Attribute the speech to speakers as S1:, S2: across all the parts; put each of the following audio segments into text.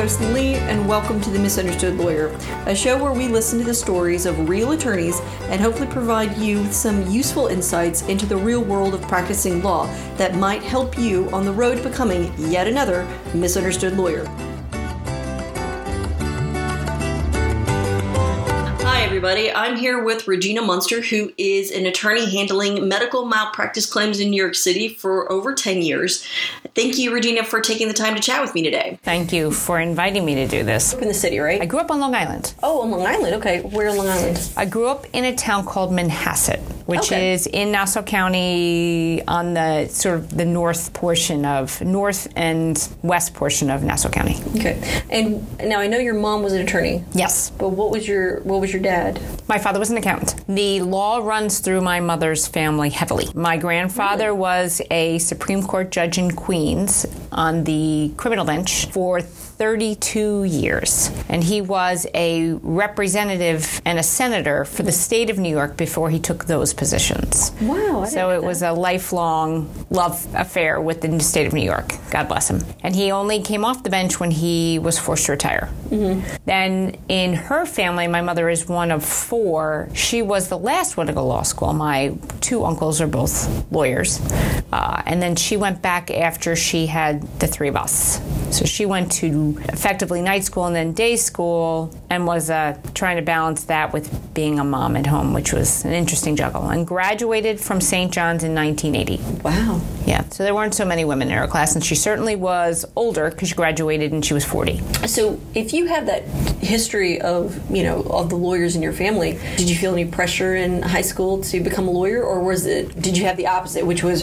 S1: host, Lee, and welcome to The Misunderstood Lawyer, a show where we listen to the stories of real attorneys and hopefully provide you with some useful insights into the real world of practicing law that might help you on the road to becoming yet another misunderstood lawyer. Everybody. I'm here with Regina Munster, who is an attorney handling medical malpractice claims in New York City for over 10 years. Thank you, Regina, for taking the time to chat with me today.
S2: Thank you for inviting me to do this.
S1: Up in the city, right?
S2: I grew up on Long Island.
S1: oh, on Long Island. Okay. Where on Long Island?
S2: I grew up in a town called Manhasset, which
S1: Okay.
S2: is in Nassau County on the sort of the north portion of north and west portion of Nassau County.
S1: Okay. And now I know your mom was an attorney,
S2: Yes.
S1: but what was your what was your dad?
S2: My father was an accountant. The law runs through my mother's family heavily. My grandfather was a Supreme Court judge in Queens on the criminal bench for 32 years. And he was a representative and a senator for the state of New York before he took those positions.
S1: Wow.
S2: So it was a lifelong love affair with the state of New York. God bless him. And he only came off the bench when he was forced to retire. Then in her family, my mother is one of four. She was the last one to go to law school. My two uncles are both lawyers. Uh, and then she went back after she had the three of us. So she went to effectively night school and then day school and was uh, trying to balance that with being a mom at home, which was an interesting juggle. And graduated from St. John's in 1980.
S1: wow.
S2: Yeah, so there weren't so many women in her class, and she certainly was older because she graduated and she was 40.
S1: So if you have that history of you know of the lawyers in your family, did you feel any pressure in high school to become a lawyer, or was it did you have the opposite, which was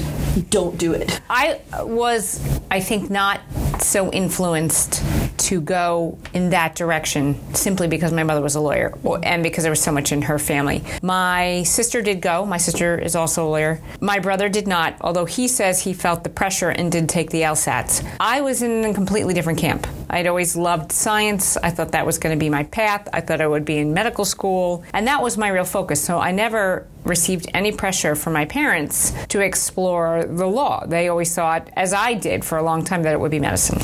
S1: don't do it?
S2: I was, I think, not so influenced to go in that direction simply because my mother was a lawyer and because there was so much in her family. My sister did go. My sister is also a lawyer. My brother did not, although he says he felt the pressure and did take the LSATs. I was in a completely different camp. I'd always loved science. I thought that was going to be my path. I thought I would be in medical school. And that was my real focus. So I never received any pressure from my parents to explore the law. They always thought, as I did for a long time, that it would be medicine.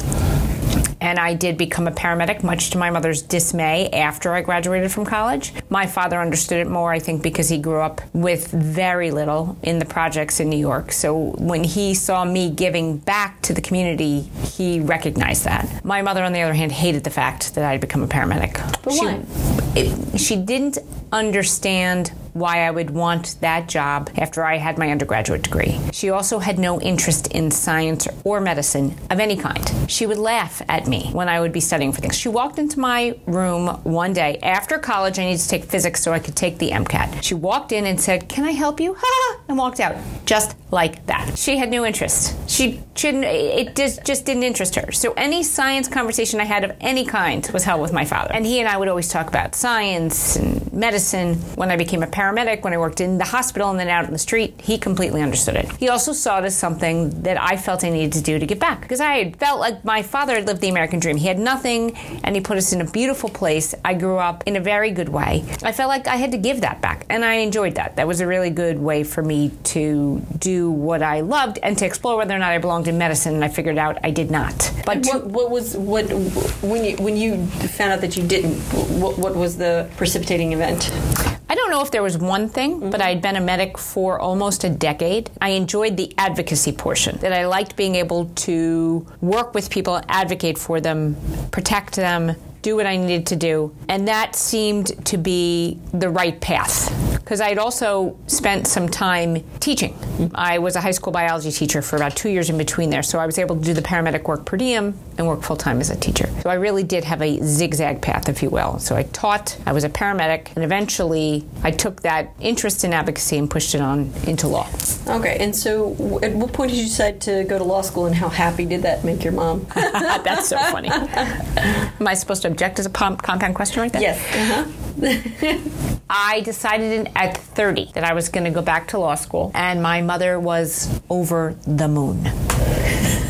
S2: And I did become a paramedic, much to my mother's dismay after I graduated from college. My father understood it more, I think, because he grew up with very little in the projects in New York. So when he saw me giving back to the community, he recognized that. My mother, on the other hand, hated the fact that I had become a paramedic.
S1: But
S2: she,
S1: why?
S2: it- she didn't understand why I would want that job after I had my undergraduate degree. She also had no interest in science or medicine of any kind. She would laugh at me when I would be studying for things. She walked into my room one day after college. I needed to take physics so I could take the MCAT. She walked in and said, "Can I help you?" Ha! and walked out just like that. She had no interest. She shouldn't. It just just didn't interest her. So any science conversation I had of any kind was held with my father, and he and I would always talk about science and medicine. When I became a paramedic, when I worked in the hospital and then out in the street, he completely understood it. He also saw it as something that I felt I needed to do to get back because I had felt like my father had lived the American dream. He had nothing, and he put us in a beautiful place. I grew up in a very good way. I felt like I had to give that back, and I enjoyed that. That was a really good way for me to do what I loved and to explore whether or not I belonged in medicine. And I figured out I did not. But
S1: What, what was what when you when you found out that you didn't? What, what was the precipitating event?
S2: I don't know if there was one thing, mm-hmm. but I'd been a medic for almost a decade. I enjoyed the advocacy portion, that I liked being able to work with people, advocate for them, protect them, do what I needed to do. And that seemed to be the right path. Because I'd also spent some time teaching. I was a high school biology teacher for about two years in between there, so I was able to do the paramedic work per diem and work full time as a teacher. So I really did have a zigzag path, if you will. So I taught, I was a paramedic, and eventually I took that interest in advocacy and pushed it on into law.
S1: Okay, and so at what point did you decide to go to law school, and how happy did that make your mom?
S2: That's so funny. Am I supposed to object as a compound question right there?
S1: yes. Uh-huh.
S2: I decided in, at 30 that I was going to go back to law school, and my mother was over the moon.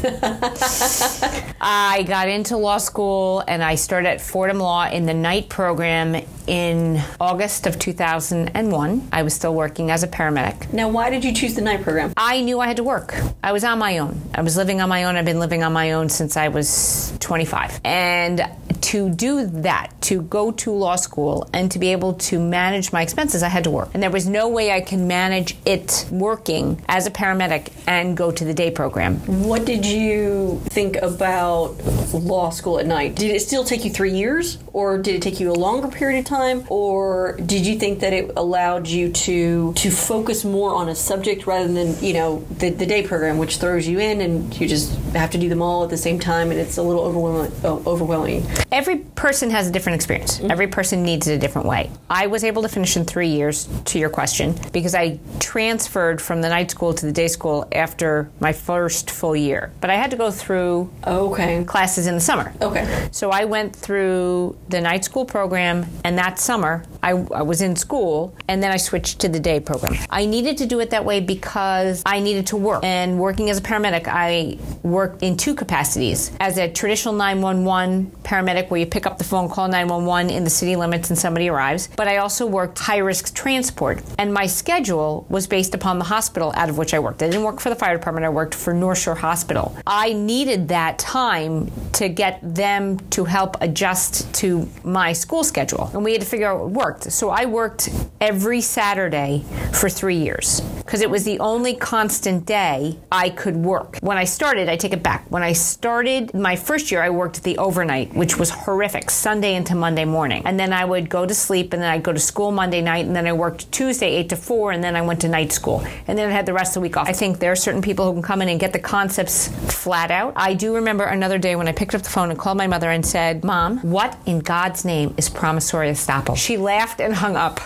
S2: I got into law school and I started at Fordham Law in the night program in August of 2001. I was still working as a paramedic.
S1: Now, why did you choose the night program?
S2: I knew I had to work. I was on my own. I was living on my own. I've been living on my own since I was 25. And to do that, to go to law school and to be able to manage my expenses, I had to work. And there was no way I can manage it working as a paramedic and go to the day program.
S1: What did you think about law school at night? Did it still take you three years, or did it take you a longer period of time, or did you think that it allowed you to to focus more on a subject rather than you know the, the day program, which throws you in and you just have to do them all at the same time, and it's a little overwhelming. overwhelming.
S2: Every person has a different experience. Mm-hmm. Every person needs it a different way. I was able to finish in three years, to your question, because I transferred from the night school to the day school after my first full year. But I had to go through
S1: Okay.
S2: classes in the summer.
S1: Okay.
S2: So I went through the night school program, and that summer I, I was in school, and then I switched to the day program. I needed to do it that way because I needed to work. And working as a paramedic, I worked in two capacities as a traditional 911 paramedic, where you pick up the phone, call 911 in the city limits, and somebody arrives. But I also worked high risk transport, and my schedule was based upon the hospital out of which I worked. I didn't work for the fire department, I worked for North Shore Hospital. I needed that time to get them to help adjust to my school schedule, and we had to figure out what worked. So I worked every Saturday for three years because it was the only constant day I could work. When I started, I take it back. When I started my first year, I worked the overnight, which was horrific, Sunday into Monday morning. And then I would go to sleep, and then I'd go to school Monday night, and then I worked Tuesday 8 to 4, and then I went to night school. And then I had the rest of the week off. I think there are certain people who can come in and get the concepts flat out. I do remember another day when I picked up the phone and called my mother and said, Mom, what in God's name is promissory estoppel? She laughed and hung up.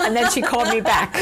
S2: and then she called me back.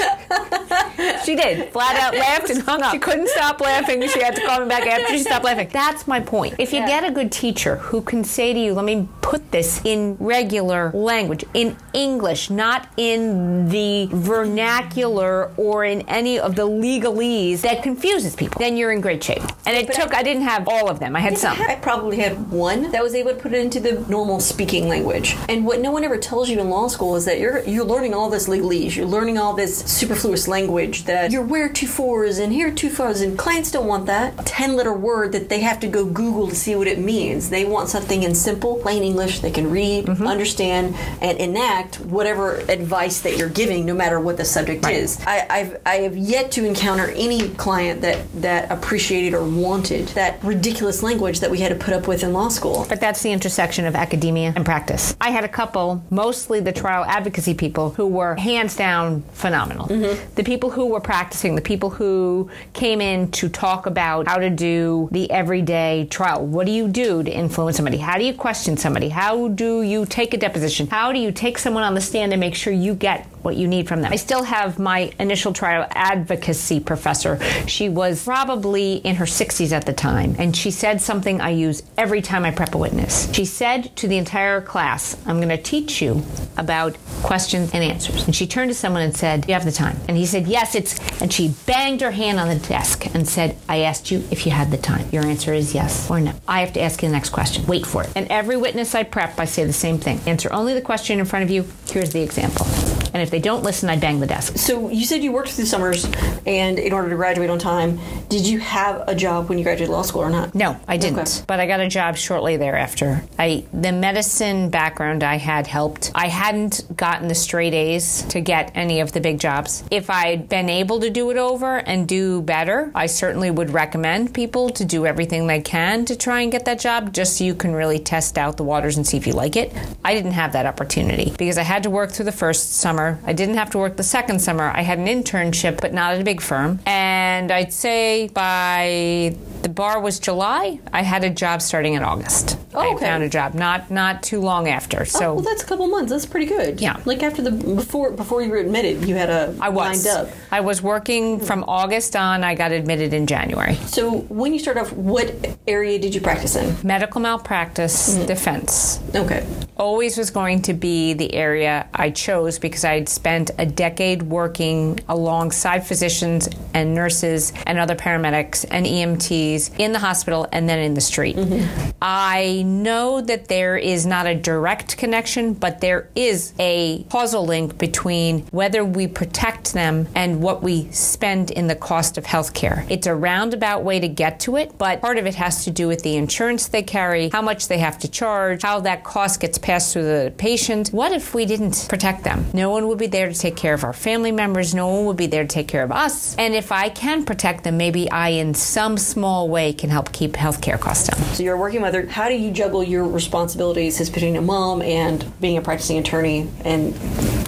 S2: She did. Flat out laughed and hung up. She couldn't stop laughing. She had to call me back after she stopped laughing. That's my point. If you
S1: Yeah.
S2: get a good teacher who can say to you, let me put this in regular language, in English, not in the vernacular or in any of the legalese that confuses people, then you're in great shape. And it took, I, didn't have all of them. I had some.
S1: I probably had one that was able to put it into the normal speaking language. And what no one ever tells you in law school is that you're you're learning all this legalese. You're learning all this superfluous language that you're where to fours and here to fours and clients don't want that. Ten letter word that they have to go Google to see what it means. They want something in simple, plain English they can read, mm-hmm. understand, and enact whatever advice that you're giving, no matter what the subject is. I, I've I have yet to encounter any client that that appreciated or wanted that ridiculous language that we had to put up with in law school.
S2: But that's the intersection of academia and practice. I had a couple, mostly the trial advocacy people, who were hands down phenomenal. Mm-hmm. The people who were practicing, the people who came in to talk about how to do the everyday trial. What do you do to influence somebody? How do you question somebody? How do you take a deposition? How do you take someone on the stand and make sure you get what you need from them? I still have my initial trial advocacy professor. She was probably in her 60s at the time, and she said something I use every time I prep a witness. She said to the entire class, I'm going to teach you about questions and answers. And she turned to someone and said, Do You have the time. And he said, Yes, it's. And she banged her hand on the desk and said, I asked you if you had the time. Your answer is yes or no. I have to ask you the next question. Wait for it. And every witness I prep, I say the same thing. Answer only the question in front of you. Here's the example. And if they don't listen, I bang the desk.
S1: So you said you worked through summers, and in order to graduate on time, did you have a job when you graduated law school or not?
S2: No, I didn't.
S1: Okay.
S2: But I got a job shortly thereafter. I the medicine background I had helped. I hadn't gotten the straight A's to get any of the big jobs. If I'd been able to do it over and do better, I certainly would recommend people to do everything they can to try and get that job just so you can really test out the waters and see if you like it. I didn't have that opportunity because I had to work through the first summer. I didn't have to work the second summer. I had an internship, but not at a big firm. And I'd say by the bar was July, I had a job starting in August.
S1: Oh,
S2: I found a job not not too long after. Oh, so
S1: Oh, well, that's a couple months. That's pretty good.
S2: Yeah.
S1: Like after the before before you were admitted, you had a
S2: I was
S1: lined up.
S2: I was working from August on. I got admitted in January.
S1: So when you started off, what area did you practice in?
S2: Medical malpractice mm. defense.
S1: Okay.
S2: always was going to be the area I chose because I'd spent a decade working alongside physicians and nurses and other paramedics and EMTs employees in the hospital and then in the street. Mm-hmm. I know that there is not a direct connection, but there is a causal link between whether we protect them and what we spend in the cost of health care. It's a roundabout way to get to it, but part of it has to do with the insurance they carry, how much they have to charge, how that cost gets passed through the patient. What if we didn't protect them? No one would be there to take care of our family members, no one would be there to take care of us. And if I can protect them, maybe I, in some small way, can help keep healthcare costs down.
S1: So you're a working mother. How do you juggle your responsibilities as between a mom and being a practicing attorney and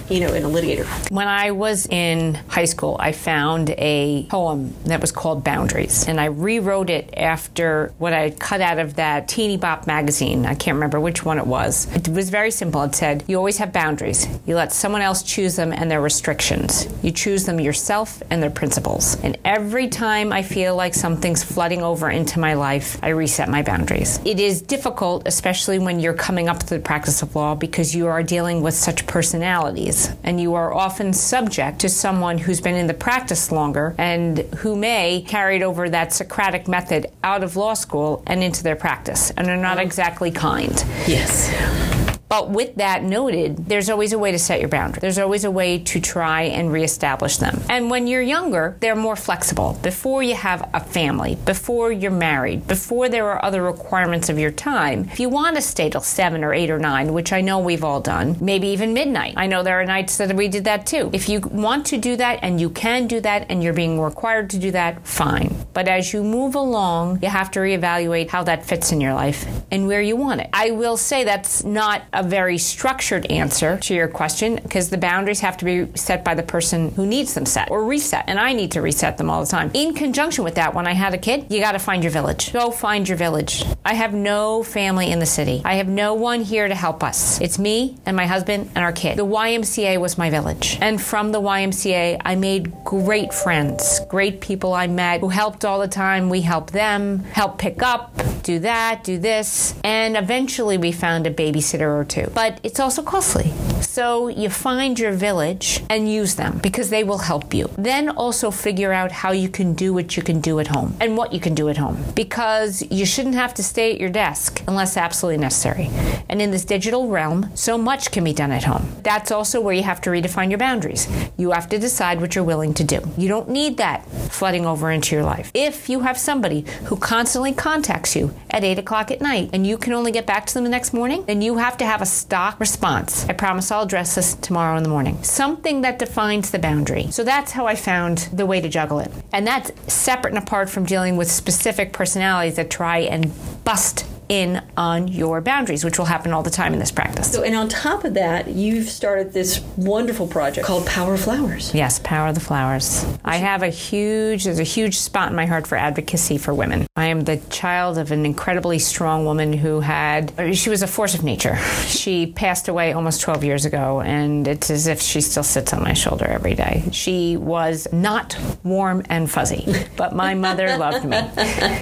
S1: you know, in a litigator.
S2: When I was in high school, I found a poem that was called Boundaries, and I rewrote it after what I cut out of that Teeny Bop magazine. I can't remember which one it was. It was very simple. It said, You always have boundaries. You let someone else choose them and their restrictions. You choose them yourself and their principles. And every time I feel like something's flooding over into my life, I reset my boundaries. It is difficult, especially when you're coming up to the practice of law, because you are dealing with such personalities and you are often subject to someone who's been in the practice longer and who may carried over that Socratic method out of law school and into their practice and are not oh. exactly kind.
S1: Yes.
S2: But with that noted, there's always a way to set your boundary. There's always a way to try and reestablish them. And when you're younger, they're more flexible. Before you have a family, before you're married, before there are other requirements of your time, if you want to stay till seven or eight or nine, which I know we've all done, maybe even midnight. I know there are nights that we did that too. If you want to do that and you can do that and you're being required to do that, fine. But as you move along, you have to reevaluate how that fits in your life and where you want it. I will say that's not a very structured answer to your question because the boundaries have to be set by the person who needs them set or reset. And I need to reset them all the time. In conjunction with that, when I had a kid, you got to find your village. Go find your village. I have no family in the city. I have no one here to help us. It's me and my husband and our kid. The YMCA was my village. And from the YMCA, I made great friends, great people I met who helped all the time. We helped them, help pick up, do that, do this. And eventually we found a babysitter or two. But it's also costly. So you find your village and use them because they will help you. Then also figure out how you can do what you can do at home and what you can do at home because you shouldn't have to stay at your desk unless absolutely necessary. And in this digital realm, so much can be done at home. That's also where you have to redefine your boundaries. You have to decide what you're willing to do. You don't need that flooding over into your life. If you have somebody who constantly contacts you at 8 o'clock at night and you can only get back to them the next morning, then you have to have a stock response. I promise I'll address this tomorrow in the morning. Something that defines the boundary. So that's how I found the way to juggle it. And that's separate and apart from dealing with specific personalities that try and bust in on your boundaries, which will happen all the time in this practice.
S1: So, and on top of that, you've started this wonderful project called Power of Flowers.
S2: Yes, Power of the Flowers. I have a huge, there's a huge spot in my heart for advocacy for women. I am the child of an incredibly strong woman who had, she was a force of nature. She passed away almost 12 years ago, and it's as if she still sits on my shoulder every day. She was not warm and fuzzy, but my mother loved me.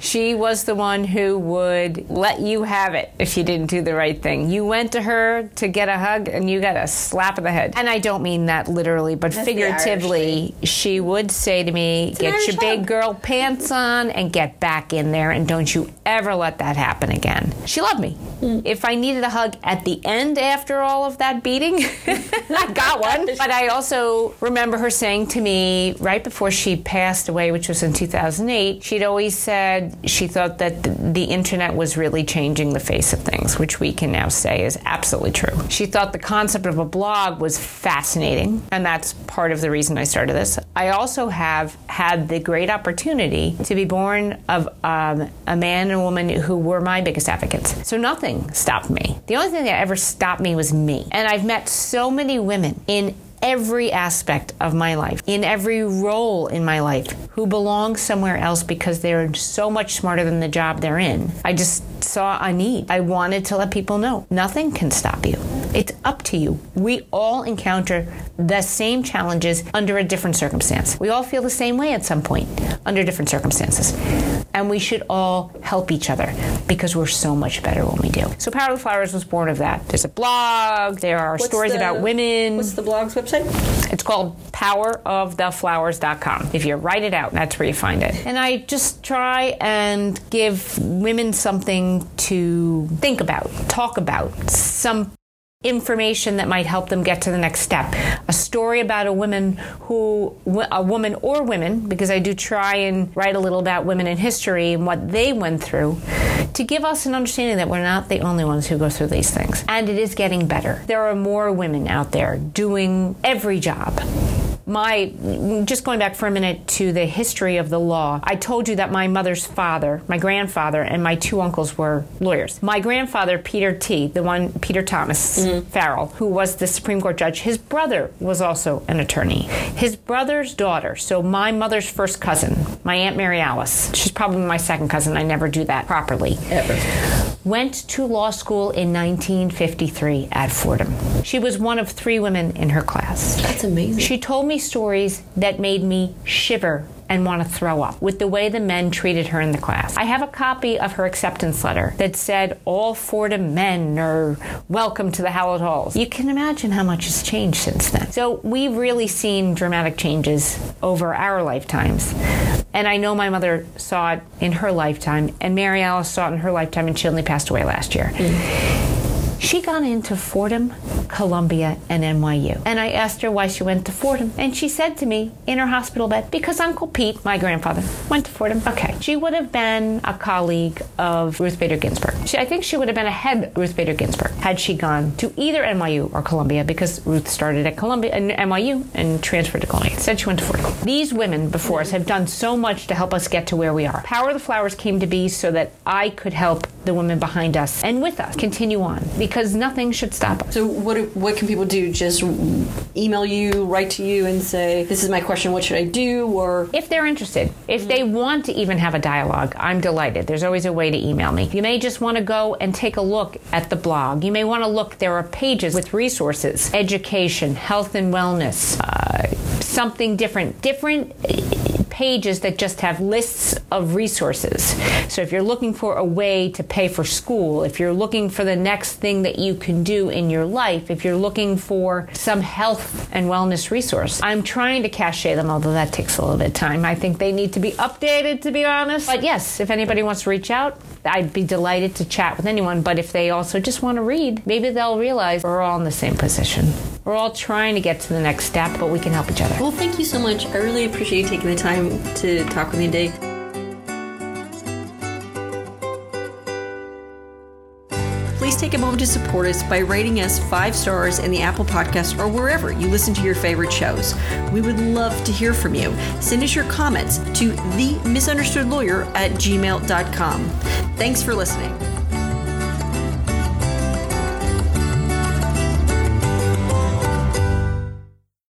S2: She was the one who would let let you have it if you didn't do the right thing. You went to her to get a hug and you got a slap of the head. And I don't mean that literally, but That's figuratively, she would say to me, it's Get your big girl pants on and get back in there, and don't you ever let that happen again. She loved me. Mm. If I needed a hug at the end after all of that beating, I got one. But I also remember her saying to me right before she passed away, which was in 2008, she'd always said she thought that the internet was really changing the face of things, which we can now say is absolutely true. She thought the concept of a blog was fascinating, and that's part of the reason I started this. I also have had the great opportunity to be born of um, a man and a woman who were my biggest advocates. So nothing stopped me. The only thing that ever stopped me was me. And I've met so many women in every aspect of my life, in every role in my life, who belong somewhere else because they're so much smarter than the job they're in. I just saw a need. I wanted to let people know nothing can stop you. It's up to you. We all encounter the same challenges under a different circumstance. We all feel the same way at some point under different circumstances. And we should all help each other because we're so much better when we do. So Power of the Flowers was born of that. There's a blog, there are
S1: What's
S2: stories
S1: the-
S2: about women.
S1: What's the blog's website?
S2: It's called poweroftheflowers.com. If you write it out, that's where you find it. And I just try and give women something to think about, talk about, some information that might help them get to the next step. A story about a woman who, a woman or women, because I do try and write a little about women in history and what they went through, to give us an understanding that we're not the only ones who go through these things. And it is getting better. There are more women out there doing every job my just going back for a minute to the history of the law i told you that my mother's father my grandfather and my two uncles were lawyers my grandfather peter t the one peter thomas mm-hmm. farrell who was the supreme court judge his brother was also an attorney his brother's daughter so my mother's first cousin my aunt mary alice she's probably my second cousin i never do that properly
S1: Ever.
S2: went to law school in 1953 at Fordham. She was one of three women in her class.
S1: That's amazing.
S2: She told me stories that made me shiver and want to throw up with the way the men treated her in the class. I have a copy of her acceptance letter that said all Fordham men are welcome to the Hallett Halls. You can imagine how much has changed since then. So we've really seen dramatic changes over our lifetimes. And I know my mother saw it in her lifetime, and Mary Alice saw it in her lifetime, and she only passed away last year. Mm. She got into Fordham, Columbia, and NYU. And I asked her why she went to Fordham. And she said to me in her hospital bed, because Uncle Pete, my grandfather, went to Fordham. Okay. She would have been a colleague of Ruth Bader Ginsburg. She, I think she would have been ahead of Ruth Bader Ginsburg had she gone to either NYU or Columbia because Ruth started at Columbia and NYU and transferred to Columbia. Said she went to Fordham. These women before us have done so much to help us get to where we are. Power of the Flowers came to be so that I could help the women behind us and with us continue on because nothing should stop us.
S1: So what what can people do? Just email you, write to you, and say, "This is my question. What should I do?" Or
S2: If they're interested, if they want to even have a dialogue, I'm delighted. There's always a way to email me. You may just want to go and take a look at the blog. You may want to look, there are pages with resources, education, health and wellness, uh, something different, different pages that just have lists of resources. So if you're looking for a way to pay for school, if you're looking for the next thing that you can do in your life, if you're looking for some health and wellness resource, I'm trying to cache them, although that takes a little bit of time. I think they need to be updated, to be honest. But yes, if anybody wants to reach out, I'd be delighted to chat with anyone. But if they also just want to read, maybe they'll realize we're all in the same position. We're all trying to get to the next step, but we can help each other.
S1: well, thank you so much. I really appreciate you taking the time to talk with me today. Please take a moment to support us by rating us five stars in the Apple Podcast or wherever you listen to your favorite shows. We would love to hear from you. Send us your comments to the misunderstood lawyer at gmail.com. Thanks for listening.